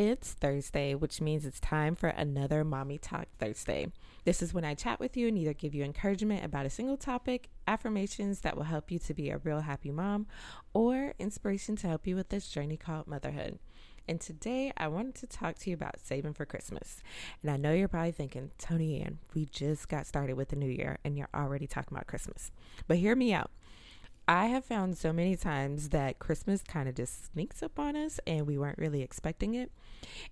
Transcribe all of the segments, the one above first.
It's Thursday, which means it's time for another Mommy Talk Thursday. This is when I chat with you and either give you encouragement about a single topic, affirmations that will help you to be a real happy mom, or inspiration to help you with this journey called motherhood. And today I wanted to talk to you about saving for Christmas. And I know you're probably thinking, Tony Ann, we just got started with the new year and you're already talking about Christmas. But hear me out. I have found so many times that Christmas kind of just sneaks up on us and we weren't really expecting it.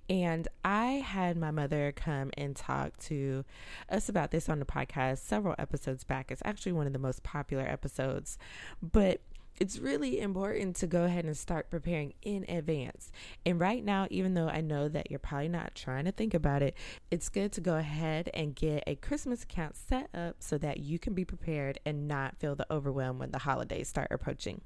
And I had my mother come and talk to us about this on the podcast several episodes back. It's actually one of the most popular episodes. But it's really important to go ahead and start preparing in advance. And right now, even though I know that you're probably not trying to think about it, it's good to go ahead and get a Christmas account set up so that you can be prepared and not feel the overwhelm when the holidays start approaching.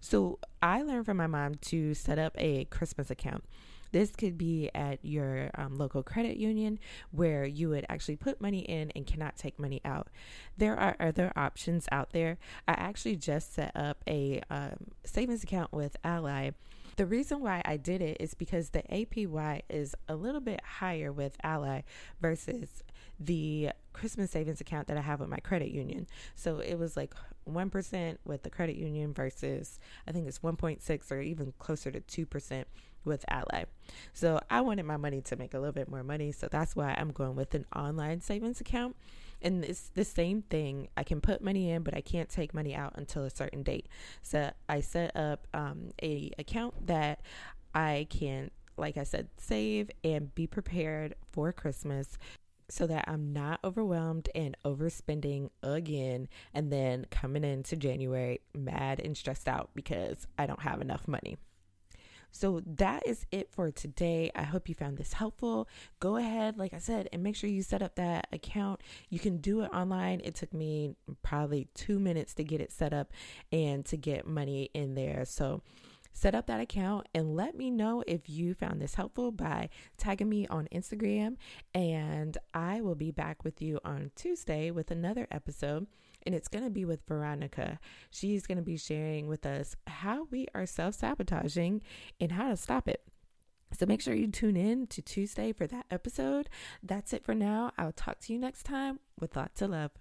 So, I learned from my mom to set up a Christmas account. This could be at your um, local credit union where you would actually put money in and cannot take money out. There are other options out there. I actually just set up a um, savings account with Ally. The reason why I did it is because the APY is a little bit higher with Ally versus the Christmas savings account that I have with my credit union. So it was like 1% with the credit union versus I think it's 1.6 or even closer to 2% with Ally. So I wanted my money to make a little bit more money. So that's why I'm going with an online savings account. And it's the same thing. I can put money in, but I can't take money out until a certain date. So I set up um, a account that I can, like I said, save and be prepared for Christmas so that I'm not overwhelmed and overspending again and then coming into January mad and stressed out because I don't have enough money. So that is it for today. I hope you found this helpful. Go ahead, like I said, and make sure you set up that account. You can do it online. It took me probably two minutes to get it set up and to get money in there. So, set up that account and let me know if you found this helpful by tagging me on Instagram. And I will be back with you on Tuesday with another episode. And it's going to be with Veronica. She's going to be sharing with us how we are self sabotaging and how to stop it. So make sure you tune in to Tuesday for that episode. That's it for now. I'll talk to you next time with lots of love.